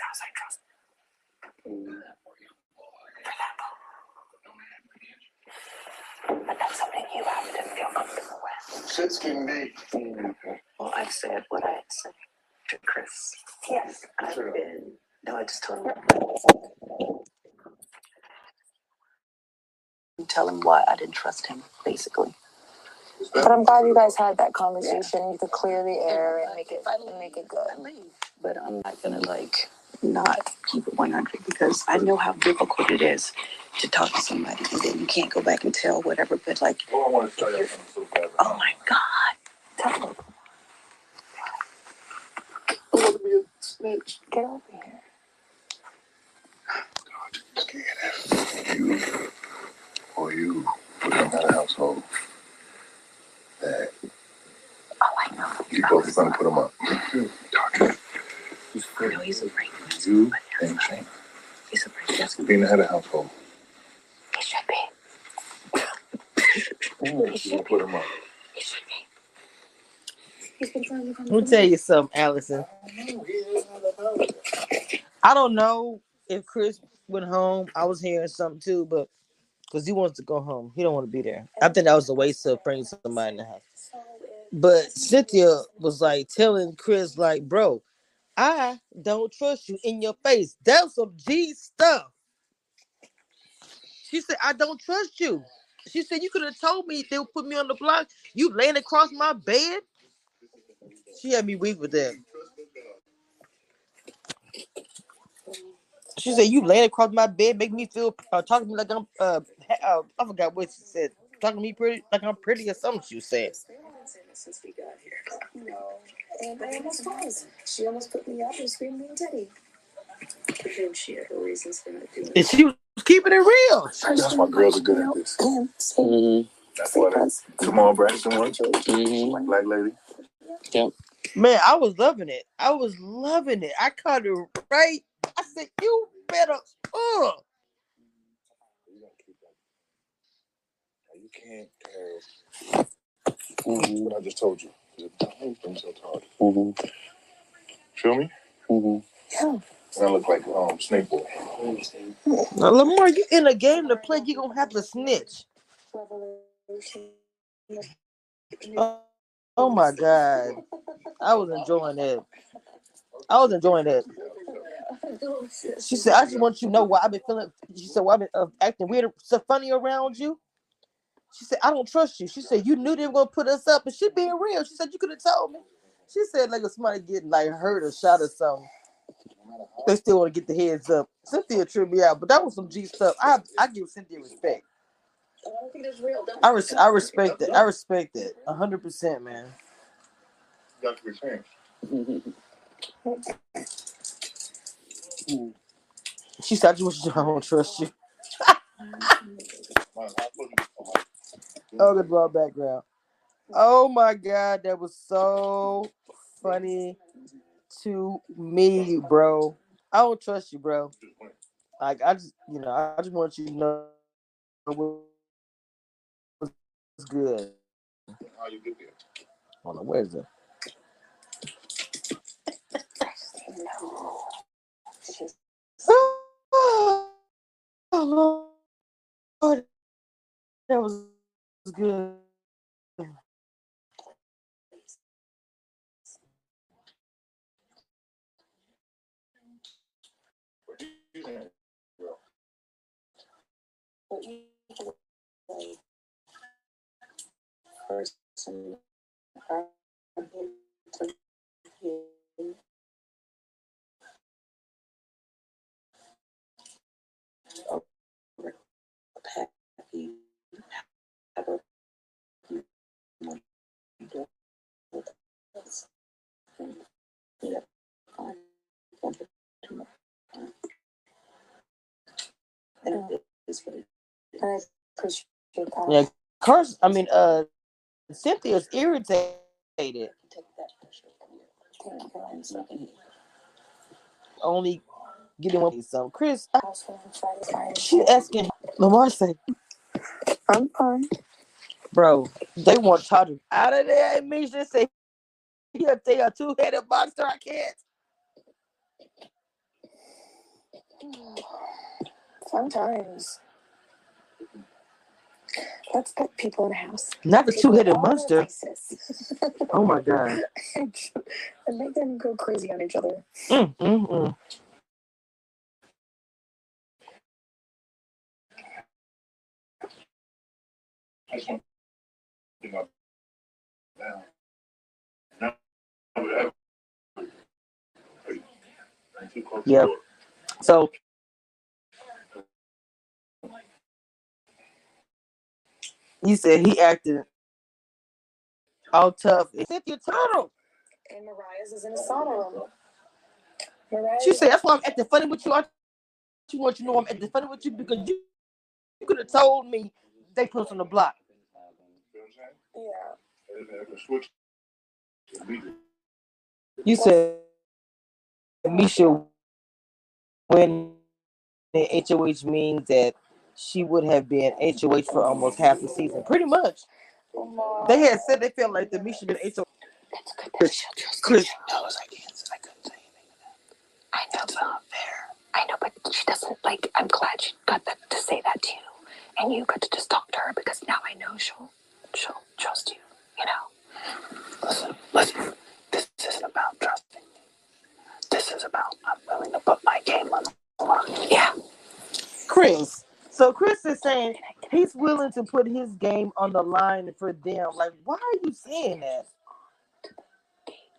house I trust. But that's something you have to feel comfortable with. Shit's getting deep. Well, I said what I had said to Chris. Yes, I've Sure. been. No, I just told him. Tell him why I didn't trust him, basically. But I'm glad you guys had that conversation. You could clear the air and make it and make it good. I leave, but I'm not gonna like not keep it 100 because I know how difficult it is to talk to somebody and then you can't go back and tell whatever. But like, Oh, I want to tell you something so bad. oh my God, tell him. I want to be a snitch. Get over here. You or you put him out of household that Oh, I know. you both are gonna put him up. Doctor, I know he's afraid. You and Shane He's afraid being the head of household. He should be. You gonna put him up. He should be. He's been trying to come Let me tell you something, Allison. I don't know if Chris went home. I was hearing something too, but because he wants to go home, he don't want to be there. I think that was a waste of bringing somebody in the house. But Cynthia was like telling Chris, like, bro, I don't trust you in your face. That's some G stuff. She said, I don't trust you. She said, you could have told me they would put me on the block. You laying across my bed. She had me weak with that. She said, "You laying across my bed, make me feel uh, talking to me like I'm uh, uh I forgot what she said. Talking to me pretty like I'm pretty or something." She said. And I almost was. She almost put me up and screamed me and Teddi. Presume she had her reasons for not doing and she was keeping it real. That's why girls are good at this. Him. Mm-hmm. That's why they come on, Braxton one. Mm-hmm. Black lady. Man, I was loving it. I was loving it. I caught it right. I said, "You better." Uh. You can't tell Mm-hmm. what I just told you. I'm so tired. Mm-hmm. Feel me? Mm-hmm. yeah. And I look like um Snake Boy. Now, Lamar, you in a game to play, you're gonna have to snitch. Oh, oh my god, I was enjoying it. I was enjoying it. She said, "I just want you to know why I've been feeling." She said, "Why I've been uh, acting weird, so funny around you." She said, "I don't trust you." She said, "You knew they were gonna put us up, and she being real." She said, "You could have told me." She said, "Like somebody getting like hurt or shot or something, they still want to get the heads up." Cynthia tripped me out, but that was some G stuff. I I give Cynthia respect. I res- I respect it. I respect it. hundred percent, man. Be. She said, "I just want you to I don't trust you." Oh, the broad background. Oh my god, that was so funny to me, bro. I don't trust you, bro. Like I just, you know, I just want you to know what's good. How you get there? Hold on, where's it? Oh, Lord, that was good. And it is what it is. I appreciate that. Yeah, Carson. I mean, uh, Cynthia's irritated. Take that pressure from you. Thank you. And something. Only getting one some. Chris, I- Household Friday, Friday. she asking Lamar said, I'm fine. "Bro, they want Todd out of there." And me just say, "Yeah, they a two-headed boxer. I can't." Fun times. Let's put people in a house. Not the two headed monster. Oh my god. and make them go crazy on each other. Mm, mm, mm. I just you said he acted all tough. Cynthia Turtle. And Mirai's is in a sauna room. Mariah, She said, That's why I'm acting funny with you. I you want you to know I'm acting funny with you because you, you could have told me they put us on the block. You know what I'm saying? yeah. And if I switch immediately. You said Miesha when the HOH means that she would have been HOH for almost half the season. Pretty much. They had said they felt like the Miesha been HOH. That's good. Chris, Chris, Chris. knows I can't. I couldn't say anything to that. I know it's not fair. I know, but she doesn't like. I'm glad she got that to say that to you, and you got to just talk to her because now I know she'll she'll trust you. You know. Listen, listen. This isn't about trusting me. This is about I'm willing to put my game on the line. Yeah. Chris. So Chris is saying he's willing to put his game on the line for them. Like, why are you saying that?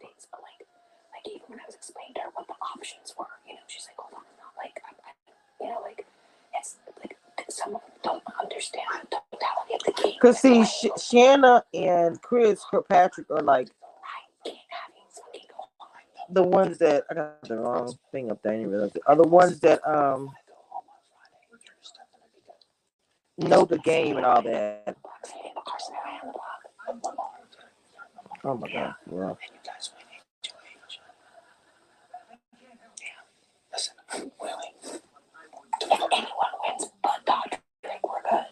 things, but like, like even when I was explaining to her what the options were, you know, she's like, hold on, like, I'm, I, you know, like, it's like some of them don't understand the totality of the game. Because see, Sh- Shanna and Chris Kirkpatrick are like I can't have you fucking go on. the ones that I got the wrong thing up there. I didn't realize it. Are the ones that um I go home on Friday. Your stuff gonna be good. Know the game and all that. Oh my god. Yeah. Listen, Dodger, we're good.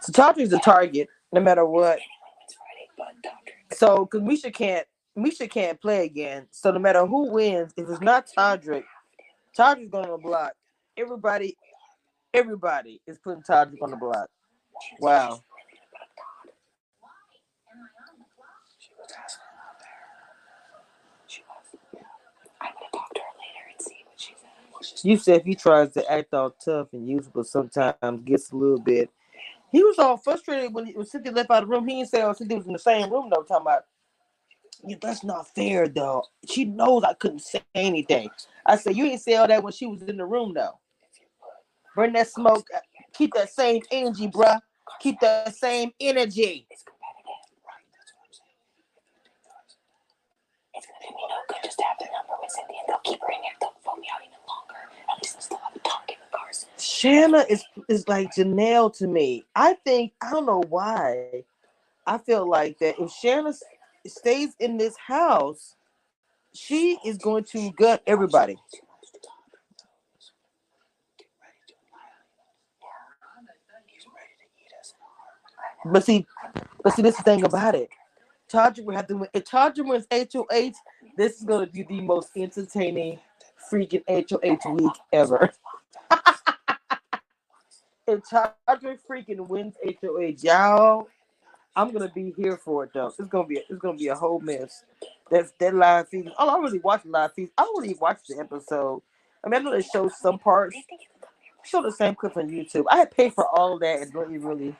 so Todrick's the target no matter what. So because Miesha can't Miesha can't play again. So no matter who wins, if it's not Todrick, Todrick's going to block. Everybody, everybody is putting Todrick on the block. Wow. You said if he tries to act all tough and useful, sometimes gets a little bit. He was all frustrated when, he, when Cynthia left out of the room. He didn't say, "Oh, Cynthia was in the same room." though. talking about, yeah, that's not fair, though. She knows I couldn't say anything. I said, "You didn't say all that when she was in the room, though." Bring that smoke. Keep that same energy, bruh. Keep that same energy. It's competitive. Right, that's what I'm saying. It's gonna me no good just to have their number with Cynthia. They'll keep her in there. They'll vote me out even longer. At least they'll still have a target with Carson. Shanna is is like Janelle to me. I think I don't know why. I feel like that if Shanna stays in this house, she is going to gut everybody. Too much to talk. Get ready to annihilate us. He's ready to eat us in a heart. But see, but see, this is the thing about it. Tadra will have to win. If Tadra wins HOH, this is going to be the most entertaining freaking HOH week ever. if Tadra freaking wins HOH, y'all, I'm gonna be here for it though. It's gonna be it's gonna be a whole mess. That's that live feed. Oh, I really watched live feed. I already watched the episode. I mean, I know they showed some parts. Show the same clips on YouTube. I had paid for all that and don't even really.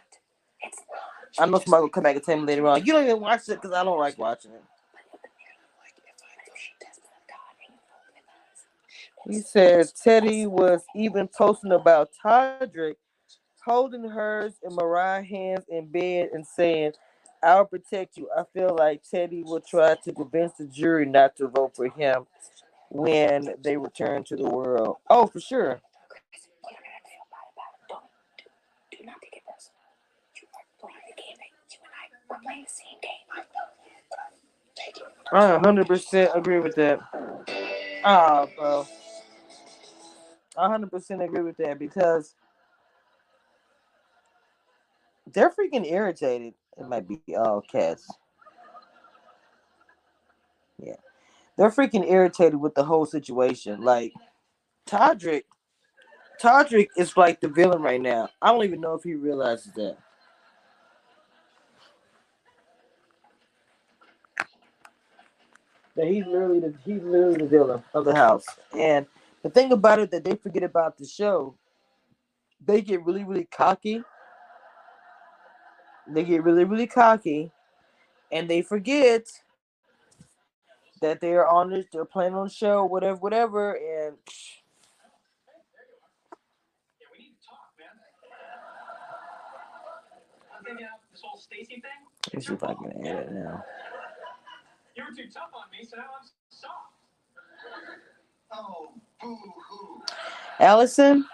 I know somebody will come back and tell me later on. You don't even watch it because I don't like watching it. He says Teddi was even posting about Todrick holding hers in Mirai's hands in bed and saying, I'll protect you. I feel like Teddi will try to convince the jury not to vote for him when they return to the world. Oh, for sure. Chris, you don't have to feel bad about it. Don't do, do not take it personal. You are playing the game that you and I we're playing the same game. I know, but I'm taking it. I 100% agree with that. Ah, bro. I 100% agree with that because they're freaking irritated. It might be all cats. Yeah. They're freaking irritated with the whole situation. Like, Todrick Todrick is like the villain right now. I don't even know if he realizes that. That he's literally the he's literally the villain of the house. And the thing about it that they forget about the show, they get really, really cocky. They get really, really cocky, and they forget that they're on this, they're playing on the show, whatever, whatever, and I'm thinking of this whole Stacy thing. let me see if I can add it now. You were too tough on me, so now I'm soft. Oh, boo-hoo. Allison,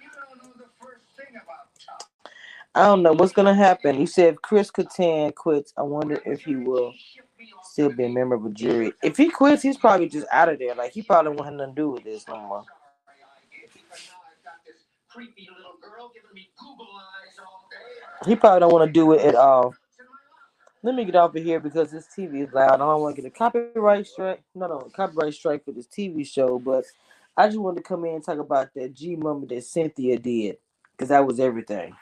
You don't know the first thing about tough. I don't know what's gonna happen. You said if Chris Kattan quits, I wonder if he will still be a member of a jury. If he quits, he's probably just out of there. Like he probably won't have nothing to do with this no more. Creepy little girl giving me Google eyes all. He probably don't want to do it at all. Let me get off of here because this TV is loud. I don't want to get a copyright strike. No, no, copyright strike for this TV show. But I just wanted to come in and talk about that G moment that Cynthia did because that was everything.